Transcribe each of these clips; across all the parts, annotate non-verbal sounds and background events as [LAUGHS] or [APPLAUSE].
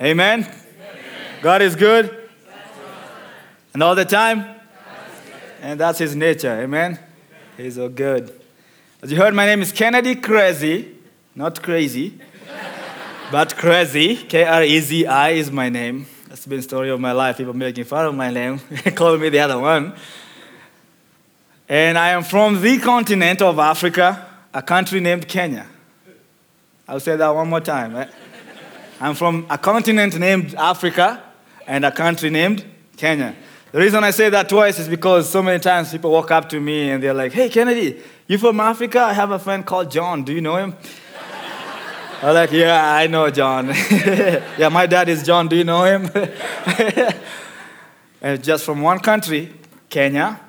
Amen? God is good. And all the time? And that's his nature. Amen? He's so good. As you heard, my name is Kennedy Krezi. Not crazy, but crazy. K R E Z I is my name. That's been the story of my life. People making fun of my name, [LAUGHS] calling me the other one. And I am from the continent of Africa, a country named Kenya. I'll say that one more time. Right? I'm from a continent named Africa and a country named Kenya. The reason I say that twice is because so many times people walk up to me and they're like, hey, Kennedy, you from Africa? I have a friend called John. Do you know him? [LAUGHS] I'm like, yeah, I know John. [LAUGHS] yeah, my dad is John. Do you know him? [LAUGHS] and just from one country, Kenya.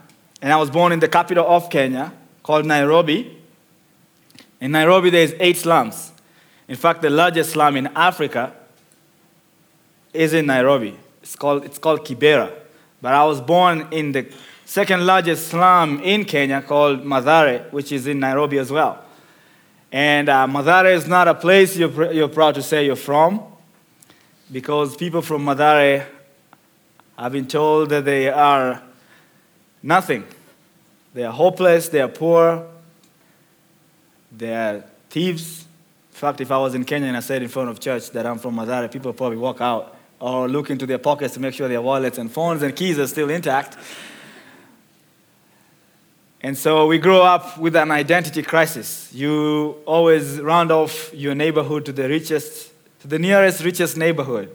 And I was born in the capital of Kenya, called Nairobi. In Nairobi, there's eight slums. In fact, the largest slum in Africa is in Nairobi. It's called, it's called Kibera. But I was born in the second largest slum in Kenya called Mathare, which is in Nairobi as well. And uh, is not a place you're, pr- you're proud to say you're from, because people from Mathare have been told that they are nothing. They are hopeless, they are poor, they are thieves. In fact, if I was in Kenya and I said in front of church that I'm from Mathare, people probably walk out or look into their pockets to make sure their wallets and phones and keys are still intact. And so we grow up with an identity crisis. You always round off your neighborhood to the richest, to the nearest richest neighborhood.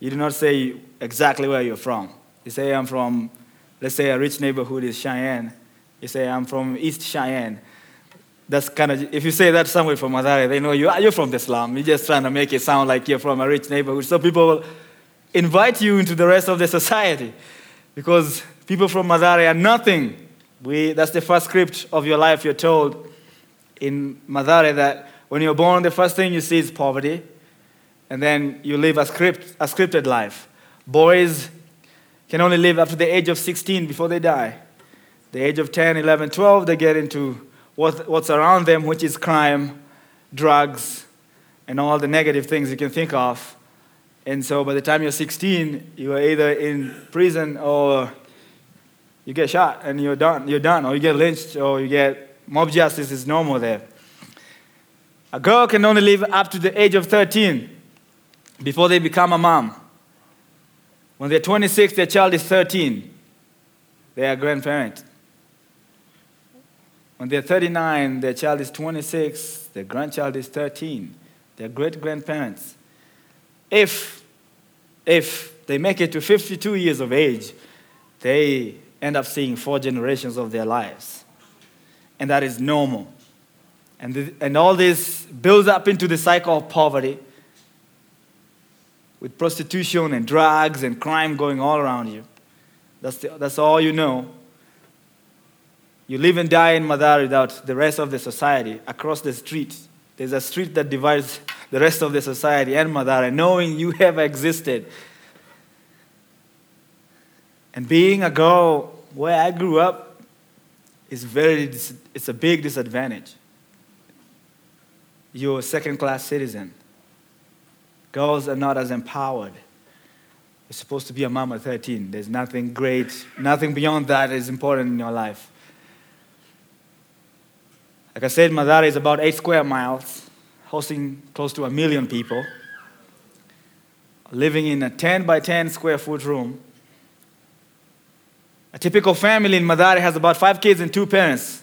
You do not say exactly where you're from. You say, I'm from, let's say a rich neighborhood is Cheyenne. You say, I'm from East Cheyenne. That's kind of, if you say that somewhere from Mathare, they know you, ah, you're from the slum. You're just trying to make it sound like you're from a rich neighborhood. So people will invite you into the rest of the society because people from Mathare are nothing we, that's the first script of your life. You're told in Mathare that when you're born, the first thing you see is poverty, and then you live a, script, a scripted life. Boys can only live up to the age of 16 before they die. The age of 10, 11, 12, they get into what, what's around them, which is crime, drugs, and all the negative things you can think of. And so by the time you're 16, you are either in prison or you get shot and you're done. You're done, or you get lynched, or you get mob justice is normal there. A girl can only live up to the age of 13 before they become a mom. When they're 26, their child is 13. They are grandparent. When they're 39, their child is 26, their grandchild is 13. They're great grandparents. If, if they make it to 52 years of age, they end up seeing four generations of their lives. And that is normal. And, and all this builds up into the cycle of poverty with prostitution and drugs and crime going all around you. That's, the, that's all you know. You live and die in Mathare without the rest of the society across the street. There's a street that divides the rest of the society and Mathare, knowing you have existed and being a girl where I grew up is very, it's a big disadvantage. You're a second class citizen. Girls are not as empowered. You're supposed to be a mom at 13. There's nothing great, nothing beyond that is important in your life. Like I said, Mathare is about eight square miles, hosting close to a million people, living in a 10 by 10 square foot room a typical family in Mathare has about five kids and two parents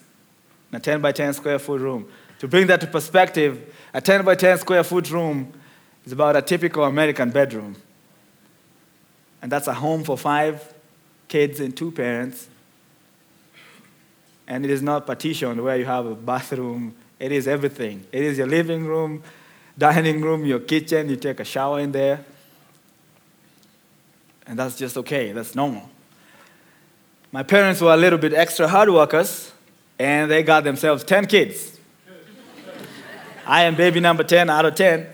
in a 10 by 10 square foot room. To bring that to perspective, a 10 by 10 square foot room is about a typical American bedroom. And that's a home for five kids and two parents. And it is not partitioned where you have a bathroom, it is everything. It is your living room, dining room, your kitchen, you take a shower in there. And that's just okay, that's normal. My parents were a little bit extra hard workers, and they got themselves 10 kids. I am baby number 10 out of 10,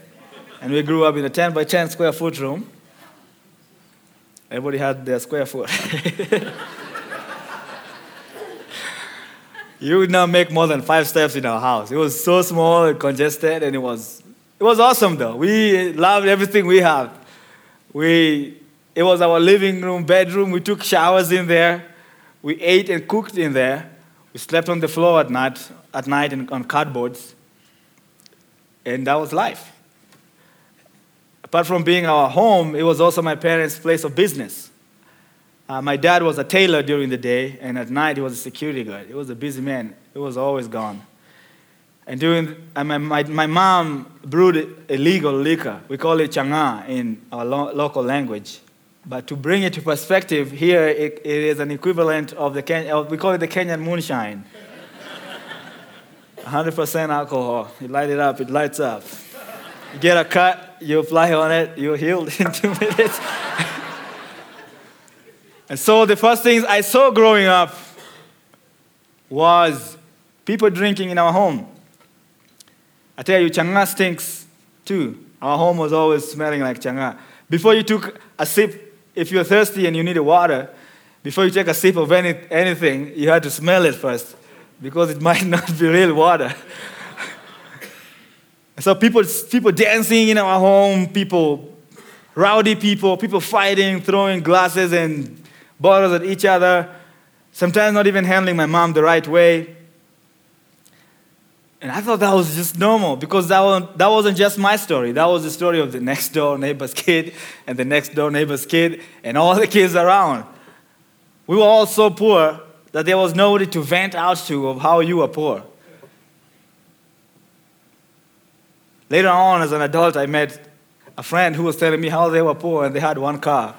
and we grew up in a 10 by 10 square foot room. Everybody had their square foot. [LAUGHS] you would not make more than five steps in our house. It was so small and congested, and it was, it was awesome though. We loved everything we had. We, it was our living room, bedroom. We took showers in there. We ate and cooked in there. We slept on the floor at night, at night and on cardboards. And that was life. Apart from being our home, it was also my parents' place of business. Uh, my dad was a tailor during the day, and at night he was a security guard. He was a busy man. He was always gone. And during, uh, my, my, my mom brewed illegal liquor. We call it chang'aa in our lo- local language. But to bring it to perspective, here it, it is an equivalent of the Ken- we call it the Kenyan moonshine. 100% alcohol. You light it up, it lights up. You get a cut, you apply on it, you're healed [LAUGHS] in two minutes. And so the first things I saw growing up was people drinking in our home. I tell you, chang'aa stinks too. Our home was always smelling like chang'aa. Before you took a sip, if you're thirsty and you needed water, before you take a sip of any, anything, you had to smell it first because it [LAUGHS] might not be real water. [LAUGHS] so people, people dancing in our home, people, rowdy people, people fighting, throwing glasses and bottles at each other, sometimes not even handling my mom the right way. And I thought that was just normal because that, was, that wasn't just my story. That was the story of the next door neighbor's [LAUGHS] kid and the next door neighbor's kid and all the kids around. We were all so poor that there was nobody to vent out to of how you were poor. Later on, as an adult, I met a friend who was telling me how they were poor and they had one car.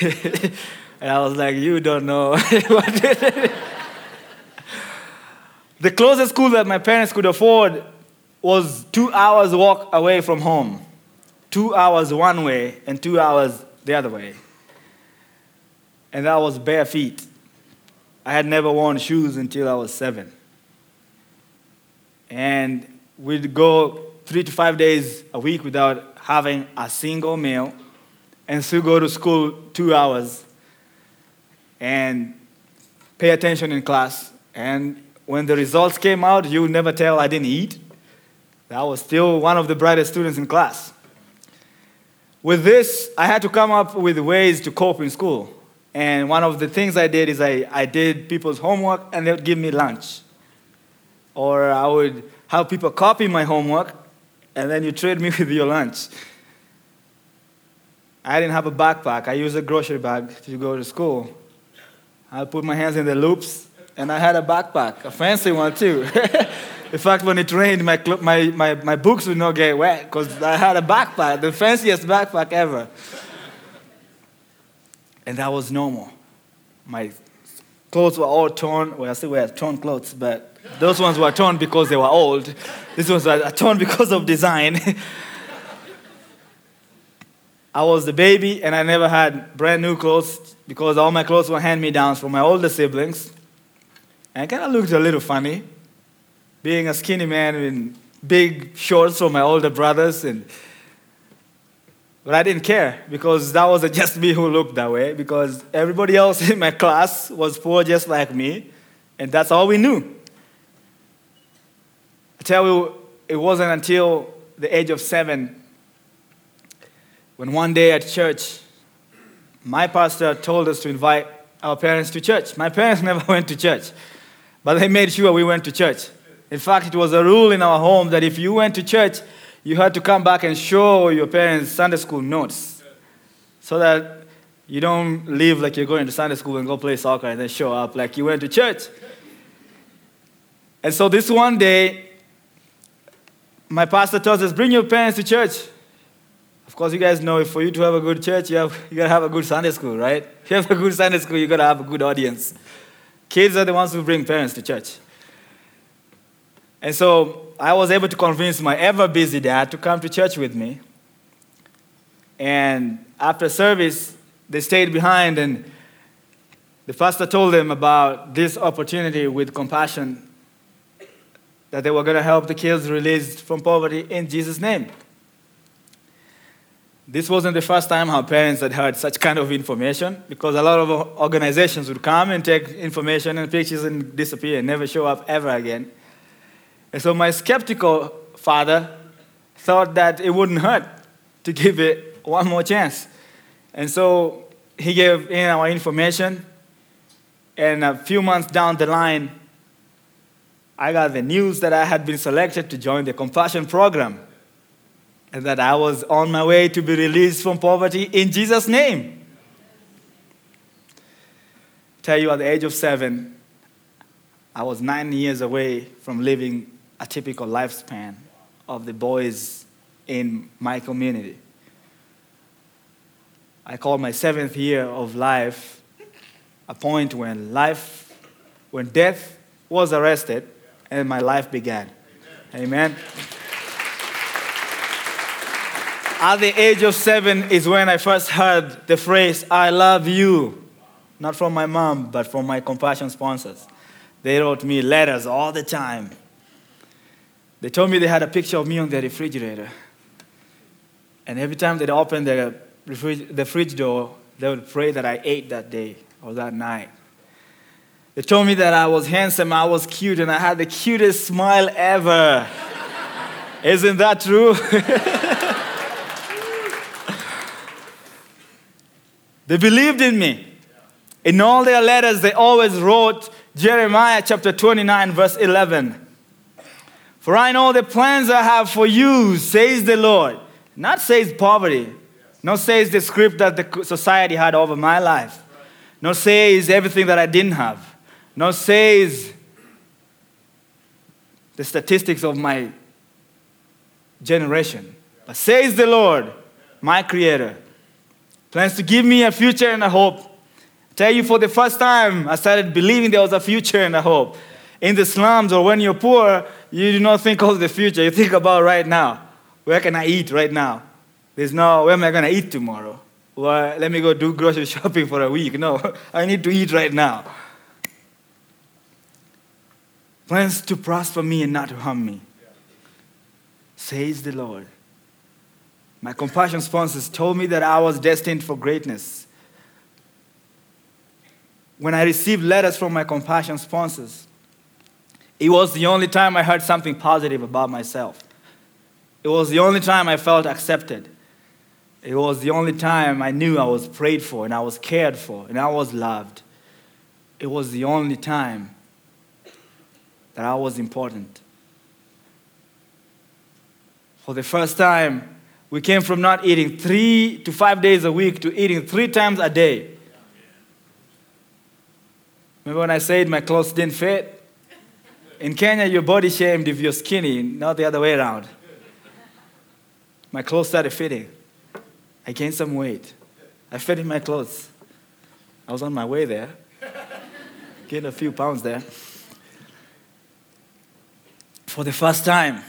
[LAUGHS] and I was like, You don't know. [LAUGHS] the closest school that my parents could afford was two hours walk away from home. Two hours one way and two hours the other way. And that was bare feet. I had never worn shoes until I was seven. And we'd go three to five days a week without having a single meal and still go to school two hours and pay attention in class. And when the results came out, you would never tell I didn't eat. I was still one of the brightest students in class. With this, I had to come up with ways to cope in school. And one of the things I did is I, I did people's homework and they would give me lunch. Or I would have people copy my homework and then you trade me [LAUGHS] with your lunch. I didn't have a backpack. I used a grocery bag to go to school. I put my hands in the loops and I had a backpack, a fancy one too. [LAUGHS] in fact, when it rained, my, my, my, my books would not get wet because I had a backpack, the fanciest backpack ever. And that was normal. My clothes were all torn. Well, I still wear torn clothes, but those ones were torn because they were old. These ones were torn because of design. [LAUGHS] I was the baby and I never had brand new clothes because all my clothes were hand me downs from my older siblings. And I kind of looked a little funny, being a skinny man in big shorts from my older brothers. And, but I didn't care because that wasn't [LAUGHS] just me who looked that way, because everybody else [LAUGHS] in my class was poor just like me, and that's all we knew. I tell you, it wasn't until the age of seven when one day at church, my pastor told us to invite our parents to church. My parents [LAUGHS] never went to church, but they made sure we went to church. In fact, it was a rule in our home that if you went to church, you had to come back and show your parents Sunday school notes so that you don't leave like you're going to Sunday school and go play soccer and then show up like you went to church. And so this one day, my pastor tells us, bring your parents to church. Of course, you guys know for you to have a good church, you, have, you gotta have a good Sunday school, right? [LAUGHS] If you have a good Sunday school, you gotta have a good audience. Kids are the ones who bring parents to church. And so I was able to convince my ever busy dad to come to church with me. And after service, they stayed behind, and the pastor told them about this opportunity with compassion that they were going to help the kids released from poverty in Jesus' name. This wasn't the first time our parents had heard such kind of information because a lot of organizations would come and take information and pictures and disappear and never show up ever again. And so my skeptical father thought that it wouldn't hurt to give it one more chance. And so he gave in our information. And a few months down the line, I got the news that I had been selected to join the compassion program and that I was on my way to be released from poverty in Jesus' name. Tell you at the age of seven, I was nine years away from living a typical lifespan of the boys in my community. I call my seventh year of life a point when life, when death was arrested and my life began. Amen. Amen. At the age of seven is when I first heard the phrase, I love you. Not from my mom, but from my compassion sponsors. They wrote me letters all the time. They told me they had a picture of me on their refrigerator. And every time they'd open the, refrig- the fridge door, they would pray that I ate that day or that night. They told me that I was handsome, I was cute, and I had the cutest smile ever. [LAUGHS] Isn't that true? [LAUGHS] They believed in me. In all their letters, they always wrote Jeremiah chapter 29, verse 11. For I know the plans I have for you, says the Lord. Not says poverty, not says the script that the society had over my life, not says everything that I didn't have, not says the statistics of my generation, but says the Lord, my creator plans to give me a future and a hope. I tell you, for the first time, I started believing there was a future and a hope. In the slums or when you're poor, you do not think of the future. You think about right now. Where can I eat right now? There's no, where am I going to eat tomorrow? Well, let me go do grocery [LAUGHS] shopping for a week. No, [LAUGHS] I need to eat right now. Plans to prosper me and not to harm me, says the Lord. My compassion sponsors told me that I was destined for greatness. When I received letters from my compassion sponsors, it was the only time I heard something positive about myself. It was the only time I felt accepted. It was the only time I knew I was prayed for and I was cared for and I was loved. It was the only time that I was important. For the first time, we came from not eating three to five days a week to eating three times a day. Remember when I said my clothes didn't fit? In Kenya, you're body shamed if you're skinny, not the other way around. My clothes started fitting. I gained some weight. I fit in my clothes. I was on my way there. Gained a few pounds there. For the first time,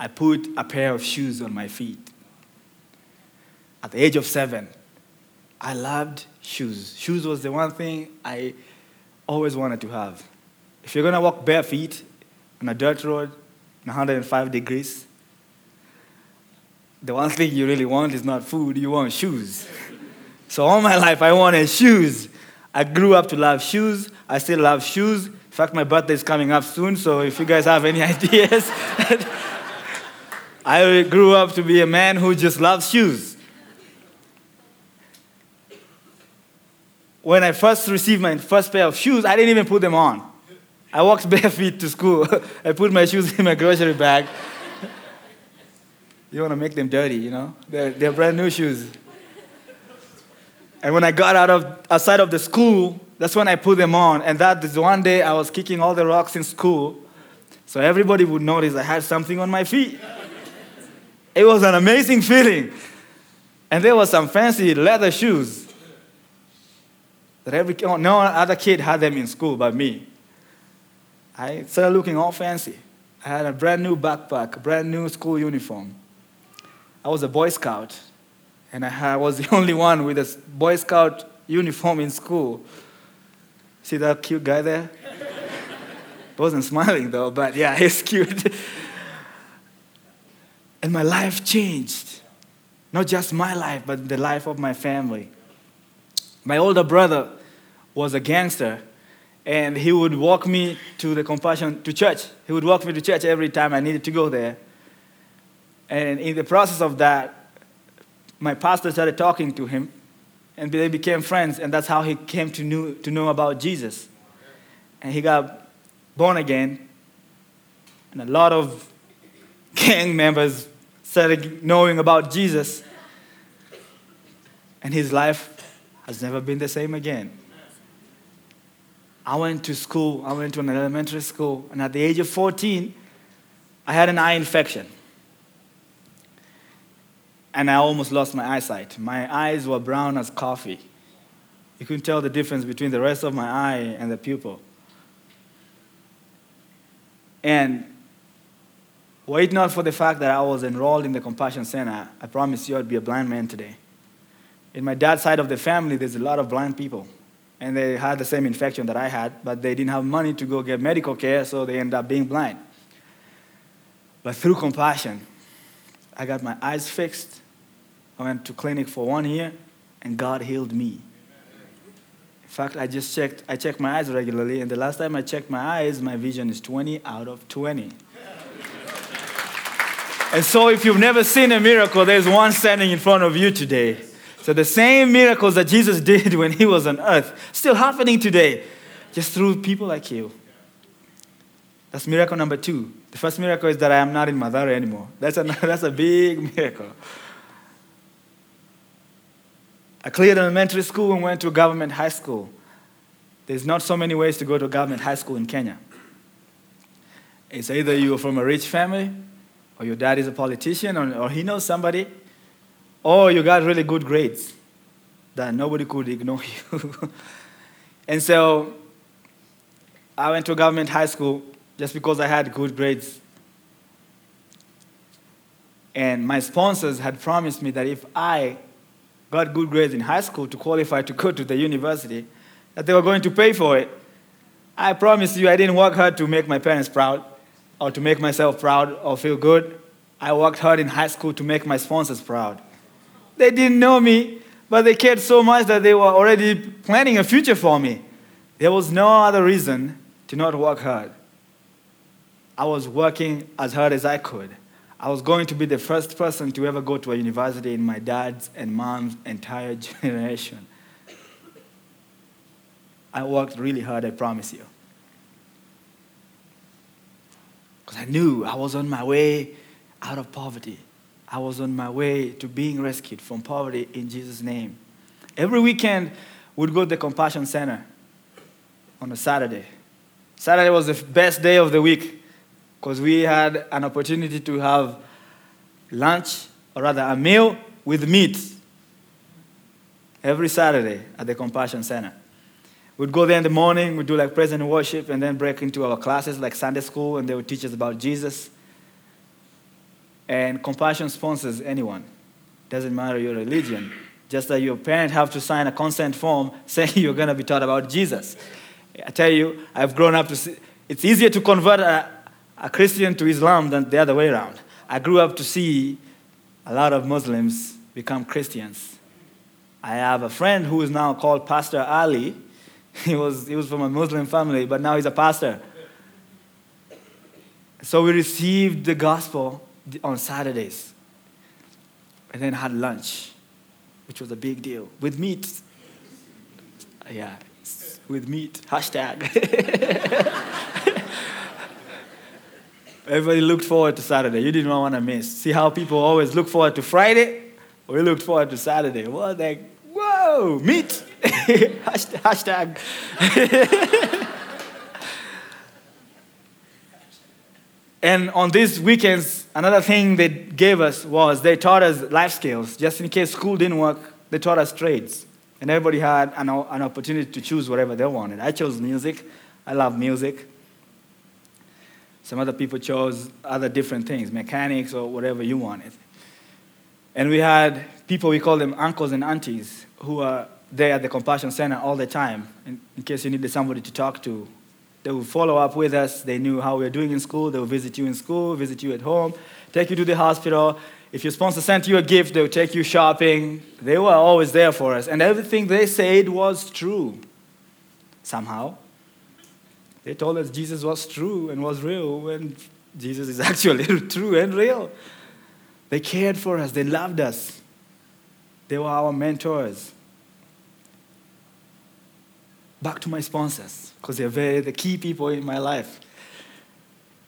I put a pair of shoes on my feet. At the age of seven, I loved shoes. Shoes was the one thing I always wanted to have. If you're gonna walk bare feet on a dirt road, in 105 degrees, the one thing you really want is not food, you want shoes. So all my life I wanted shoes. I grew up to love shoes. I still love shoes. In fact, my birthday is coming up soon, so if you guys have any [LAUGHS] ideas, I grew up to be a man who just loves shoes. When I first received my first pair of shoes, I didn't even put them on. I walked [LAUGHS] bare feet to school. [LAUGHS] I put my shoes in my grocery bag. [LAUGHS] You want to make them dirty, you know? They're, they're brand new shoes. And when I got out of outside of the school, that's when I put them on. And that is one day I was kicking all the rocks in school, so everybody would notice I had something on my feet. It was an amazing feeling. And there was some fancy leather shoes that every no other kid had them in school but me. I started looking all fancy. I had a brand new backpack, brand new school uniform. I was a Boy Scout, and I was [LAUGHS] the only one with a Boy Scout uniform in school. See that cute guy there? [LAUGHS] wasn't smiling though, but yeah, [LAUGHS] he's cute. And my life changed. Not just my life, but the life of my family. My older brother was a gangster, and he would walk me to the compassion to church. He would walk me to church every time I needed to go there. And in the process of that, my pastor started talking to him, and they became friends, and that's how he came to know, to know about Jesus. And he got born again, and a lot of gang members started knowing about Jesus, and his life has never been the same again. I went to school, I went to an elementary school, and at the age of 14, I had an eye infection. And I almost lost my eyesight. My eyes were brown as coffee. You couldn't tell the difference between the rest of my eye and the pupil. And were it not for the fact that I was enrolled in the Compassion Center, I promise you I'd be a blind man today. In my dad's side of the family, there's a lot of blind people. And they had the same infection that I had, but they didn't have money to go get medical care, so they ended up being blind. But through compassion, I got my eyes fixed. I went to clinic for one year, and God healed me. In fact, I just checked, I check my eyes regularly, and the last time I checked my eyes, my vision is 20 out of 20. And so if you've never seen a miracle, there's one standing in front of you today. So the same miracles that Jesus [LAUGHS] did when he was on earth, still happening today, just through people like you. That's miracle number two. The first miracle is that I am not in Mathare anymore. That's a, [LAUGHS] that's a big miracle. I cleared elementary school and went to government high school. There's not so many ways to go to government high school in Kenya. It's either you're from a rich family, or your dad is a politician, or, or he knows somebody, or you got really good grades that nobody could ignore [LAUGHS] you. and so I went to government high school just because I had good grades. And my sponsors had promised me that if I got good grades in high school to qualify to go to the university, that they were going to pay for it. I promise you, I didn't work hard to make my parents proud or to make myself proud or feel good. I worked hard in high school to make my sponsors proud. They didn't know me, but they cared so much that they were already planning a future for me. There was no other reason to not work hard. I was working as hard as I could. I was going to be the first person to ever go to a university in my dad's and mom's entire [LAUGHS] generation. I worked really hard, I promise you. Because I knew I was on my way out of poverty. I was on my way to being rescued from poverty in Jesus' name. Every weekend, we'd go to the Compassion Center on a Saturday. Saturday was the best day of the week because we had an opportunity to have lunch, or rather a meal with meat every Saturday at the Compassion Center. We'd go there in the morning, we'd do like praise and worship, and then break into our classes like Sunday school, and they would teach us about Jesus. And compassion sponsors anyone. Doesn't matter your religion. Just that your parents have to sign a consent form [LAUGHS] saying you're going to be taught about Jesus. I tell you, I've grown up to see, it's easier to convert a, a Christian to Islam than the other way around. I grew up to see a lot of Muslims become Christians. I have a friend who is now called Pastor Ali. [LAUGHS] He was, he was from a Muslim family, but now he's a pastor. So we received the gospel on Saturdays and then had lunch, which was a big deal, with meat. Yeah, with meat. Hashtag. [LAUGHS] Everybody looked forward to Saturday. You didn't want to miss. See how people always look forward to Friday? We looked forward to Saturday. What the? Whoa, meat. Hashtag. And on these weekends, another thing they gave us was they taught us life skills. Just in case school didn't work, they taught us trades. And everybody had an, an opportunity to choose whatever they wanted. I chose music. I love music. Some other people chose other different things, mechanics or whatever you wanted. And we had people, we call them uncles and aunties, who are there at the Compassion Center all the time, in, in case you needed somebody to talk to they would follow up with us. They knew how we were doing in school. They would visit you in school, visit you at home, take you to the hospital. If your sponsor sent you a gift, they would take you shopping. They were always there for us. And everything they said was true, somehow. They told us Jesus was true and was real and Jesus is [LAUGHS] actually true and real. They cared for us, they loved us. They were our mentors. Back to my sponsors, because they're very the key people in my life.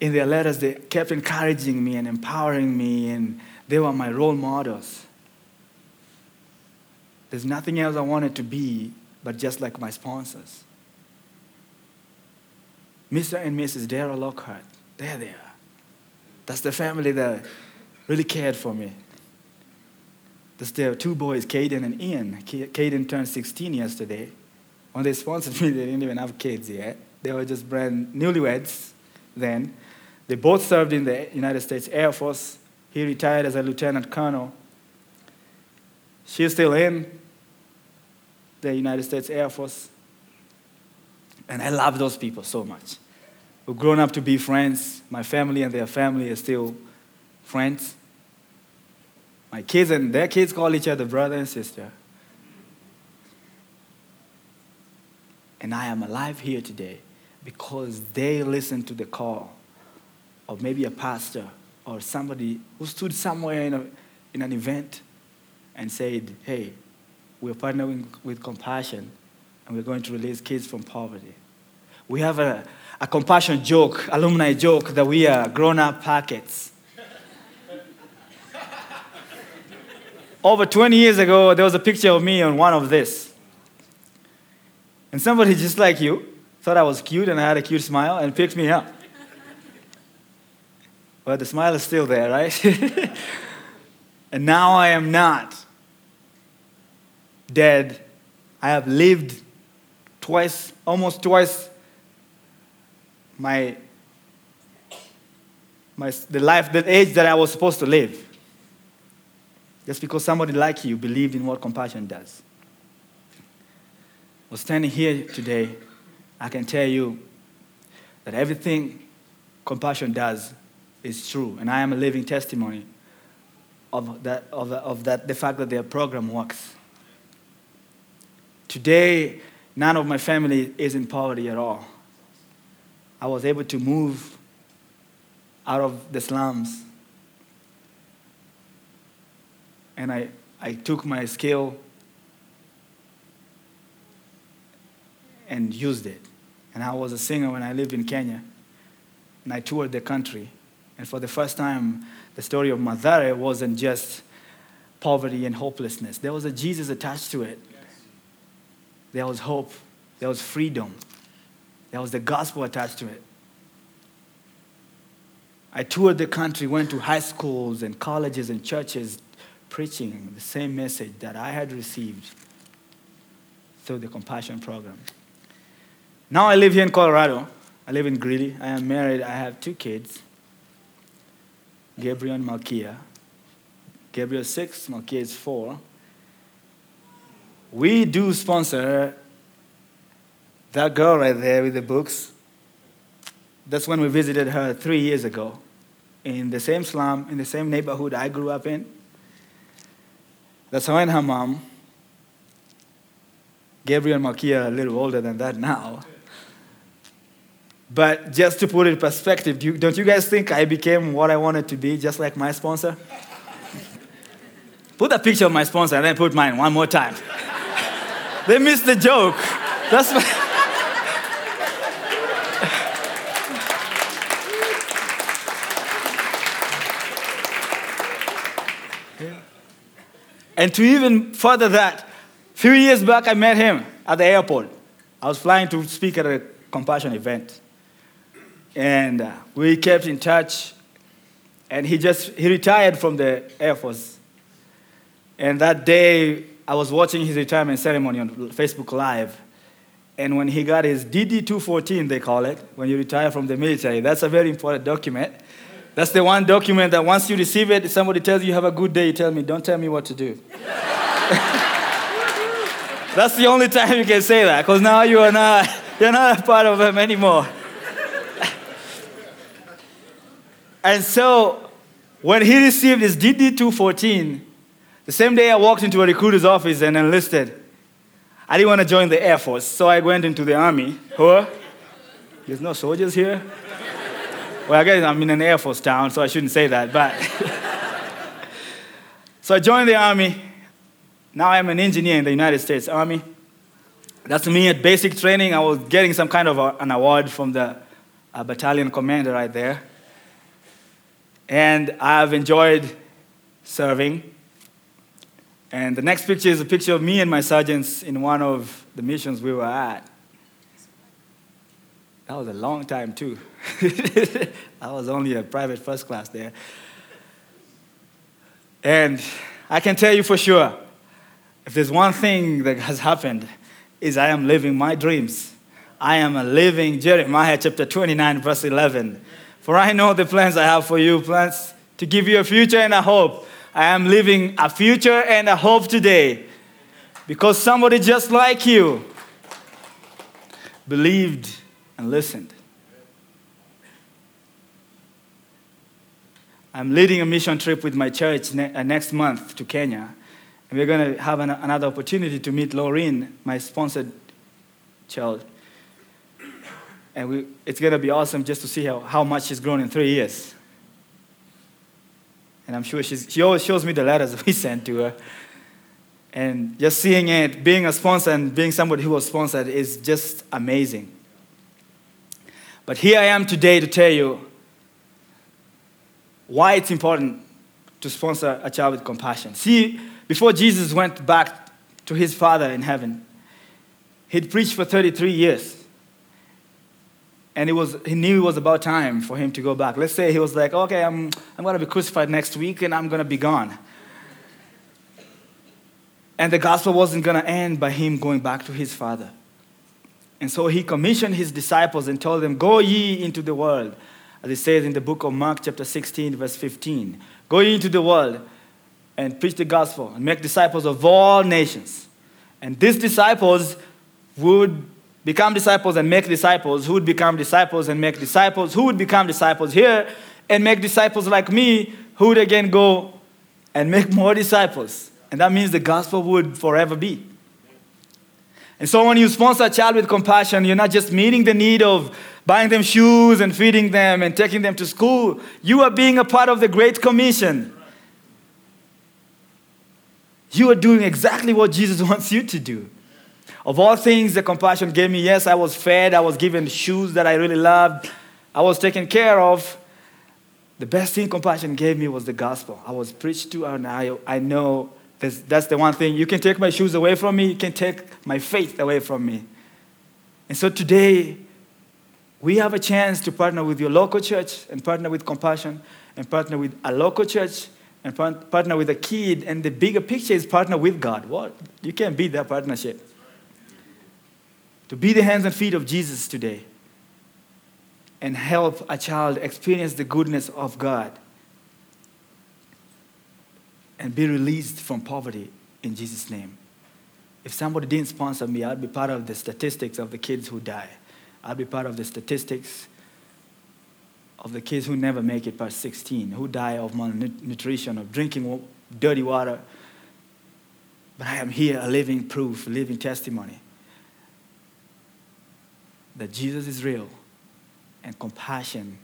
In their letters, they kept encouraging me and empowering me, and they were my role models. There's nothing else I wanted to be but just like my sponsors. Mr. and Mrs. Daryl Lockhart, there they are. That's the family that really cared for me. There's their two boys, Caden and Ian. Caden turned 16 yesterday. When they sponsored [LAUGHS] me, they didn't even have kids yet. They were just brand newlyweds then. They both served in the United States Air Force. He retired as a lieutenant colonel. She's still in the United States Air Force. And I love those people so much. We've grown up to be friends. My family and their family are still friends. My kids and their kids call each other brother and sister. And I am alive here today because they listened to the call of maybe a pastor or somebody who stood somewhere in, a, in an event and said, Hey, we're partnering with compassion and we're going to release kids from poverty. We have a, a compassion joke, alumni joke, that we are grown up packets. [LAUGHS] Over 20 years ago, there was a picture of me on one of this. And somebody [LAUGHS] just like you thought I was cute and I had a cute smile and picked me up. But the smile is still there, right? [LAUGHS] and now I am not dead. I have lived twice, almost twice, my, my, the life, the age that I was supposed to live. Just because somebody like you believed in what compassion does. Well, standing here today, I can tell you that everything compassion does is true, and I am a living testimony of that, of, of that, the fact that their program works. Today, none of my family is in poverty at all. I was able to move out of the slums. And I, I took my skill and used it. And I was a singer when I lived in Kenya. And I toured the country. And for the first time, the story of Mathare wasn't just poverty and hopelessness, there was a Jesus attached to it. There was hope. There was freedom. There was the gospel attached to it. I toured the country, went to high schools and colleges and churches preaching the same message that I had received through the compassion program. Now I live here in Colorado. I live in Greeley. I am married. I have two kids Gabriel and Malkia. Gabriel is six, Malkia is four we do sponsor that girl right there with the books. That's when we visited her three years ago in the same slum, in the same neighborhood I grew up in. That's her and her mom. Gabriel and Malkia are a little older than that now. But just to put it in perspective, do don't you guys think I became what I wanted to be, just like my sponsor? put a picture of my sponsor and then put mine one more time. They missed the joke. That's my. And to even further that, a few years back I met him at the airport. I was flying to speak at a compassion event. And uh, we kept in touch. And he just he retired from the Air Force. And that day I was watching his retirement ceremony on Facebook Live. And when he got his DD 214, they call it, when you retire from the military, that's a very important document. That's the one document that once you receive it, somebody tells you you have a good day, you tell me, don't tell me what to do. [LAUGHS] that's the only time you can say that, because now you are not, you're not a part of them anymore. And so, when he received his DD 214, the same day I walked into a recruiter's office and enlisted. I didn't want to join the Air Force, so I went into the Army. Huh? There's no soldiers here? Well, I guess I'm in an Air Force town, so I shouldn't say that, but. [LAUGHS] so I joined the Army, now I'm an engineer in the United States Army. That's me at basic training. I was getting some kind of a, an award from the uh, battalion commander right there. And I've enjoyed serving. And the next picture is a picture of me and my sergeants in one of the missions we were at. That was a long time, too. [LAUGHS] I was only a private first class there. And I can tell you for sure, if there's one thing that has happened, is I am living my dreams. I am a living Jeremiah chapter 29, verse 11. For I know the plans I have for you, plans to give you a future and a hope. I am living a future and a hope today because somebody just like you believed and listened. I'm leading a mission trip with my church ne- uh, next month to Kenya. And we're going to have an- another opportunity to meet Laureen, my sponsored child. And we, it's going to be awesome just to see how, how much she's grown in three years. And I'm sure she's, she always shows me the letters [LAUGHS] we sent to her. And just seeing it, being a sponsor and being somebody who was sponsored is just amazing. But here I am today to tell you why it's important to sponsor a child with compassion. See, before Jesus went back to his Father in heaven, he'd preached for 33 years. And it was, he knew it was about time for him to go back. Let's say he was like, okay, I'm, I'm going to be crucified next week and I'm going to be gone. And the gospel wasn't going to end by him going back to his Father. And so he commissioned his disciples and told them, Go ye into the world as it says in the book of Mark, chapter 16, verse 15. Go into the world and preach the gospel and make disciples of all nations. And these disciples would become disciples and make disciples, who would become disciples and make disciples, who would become disciples here and make disciples like me, who would again go and make [LAUGHS] more disciples. And that means the gospel would forever be. And so when you sponsor a child with compassion, you're not just meeting the need of buying them shoes and feeding them and taking them to school. You are being a part of the Great Commission. You are doing exactly what Jesus [LAUGHS] wants you to do. Of all things, the compassion gave me, yes, I was fed, I was given shoes that I really loved, I was taken care of. The best thing compassion gave me was the gospel. I was preached to, and I, I know that's, that's the one thing. You can take my shoes away from me, you can take my faith away from me. And so today, we have a chance to partner with your local church and partner with compassion and partner with a local church and partner with a kid. And the bigger picture is partner with God. What? You can't beat that partnership. To be the hands and feet of Jesus today and help a child experience the goodness of God and be released from poverty in Jesus' name. If somebody didn't sponsor me, I'd be part of the statistics of the kids who die. I'd be part of the statistics of the kids who never make it past 16, who die of malnutrition, of drinking dirty water. But I am here, a living proof, living testimony that Jesus is real and compassion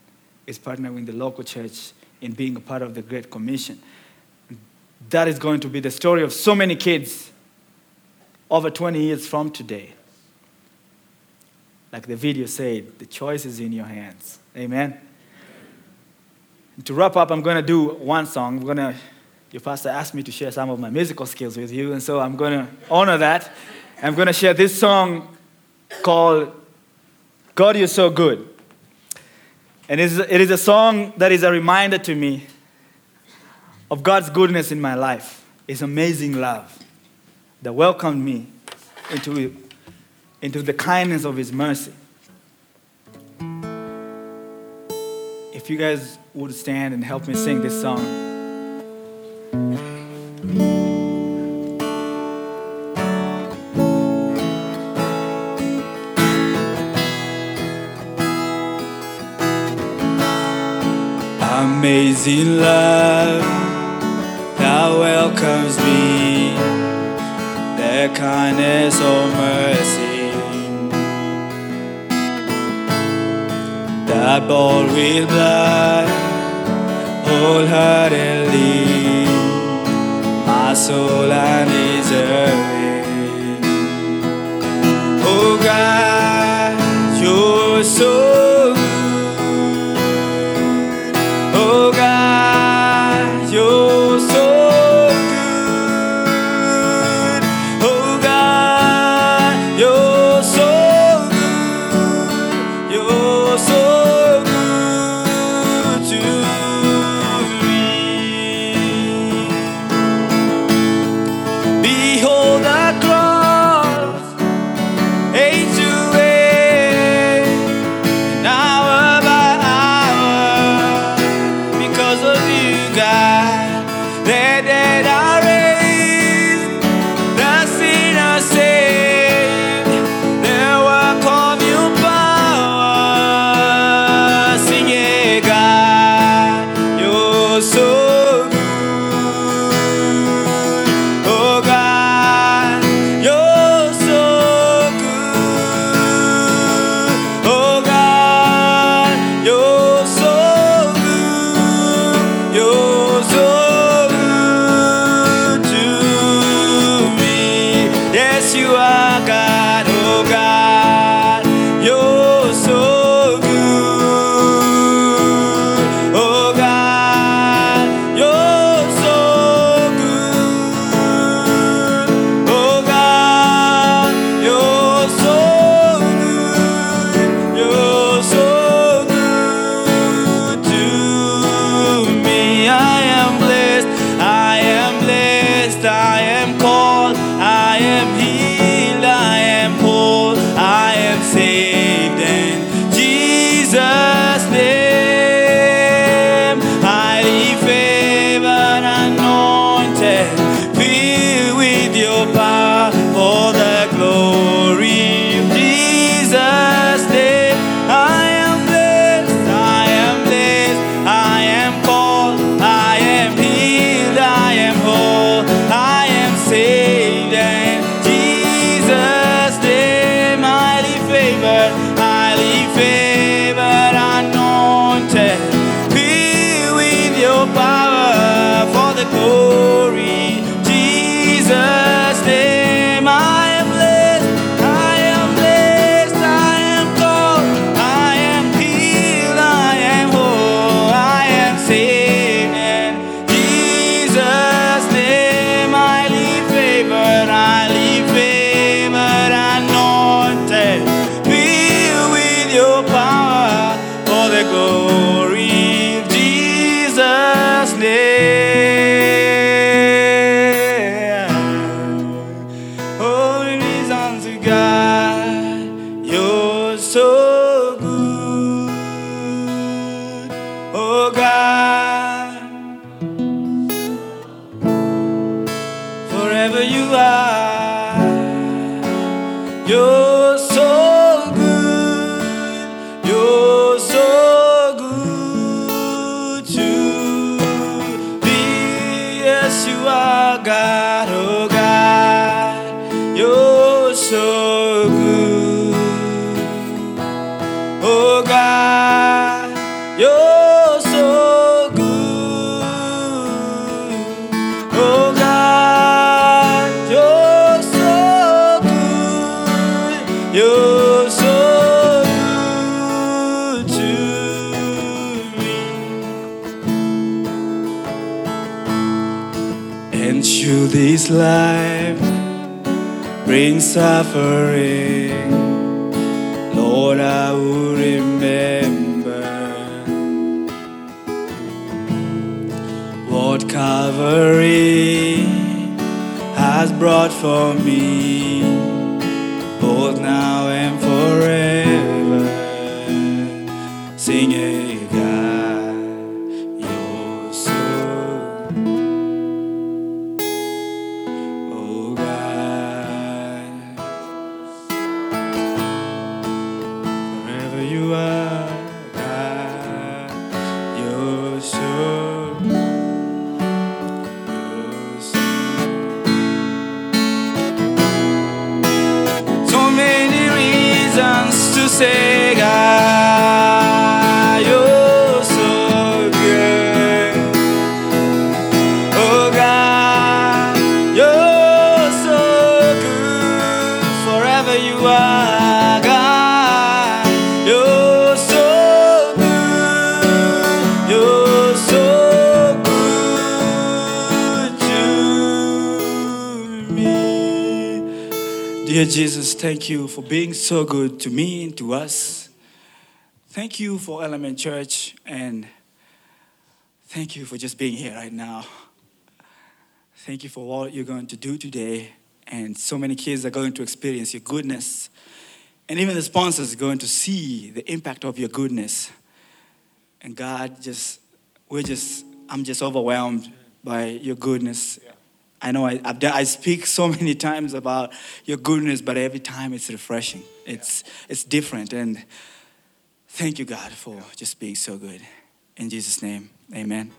is partnering with the local church in being a part of the Great Commission. That is going to be the story of so many kids over 20 years from today. Like the video said, the choice is in your hands. Amen. And to wrap up, I'm going to do one song. I'm going to, your pastor asked me to share some of my musical skills with you, and so I'm going to honor that. I'm going to share this song called God, You're So Good. And it is, a song that is a reminder to me of God's goodness in my life, His amazing love that welcomed me into, into the kindness of His mercy. If you guys would stand and help me sing this song. Amazing love that welcomes me, their kindness oh, this life brings suffering? Lord, I will remember what Calvary has brought for me, Jesus, thank you for being so good to me and to us. Thank you for Element Church and thank you for just being here right now. Thank you for what you're going to do today. And so many kids are going to experience your goodness. And even the sponsors are going to see the impact of your goodness. And God, just, we're just, I'm just overwhelmed by your goodness. I know I, I've done, I speak so [LAUGHS] many times about your goodness, but every time it's refreshing. It's, it's different. And thank you, God, for just being so good. In Jesus' name, amen.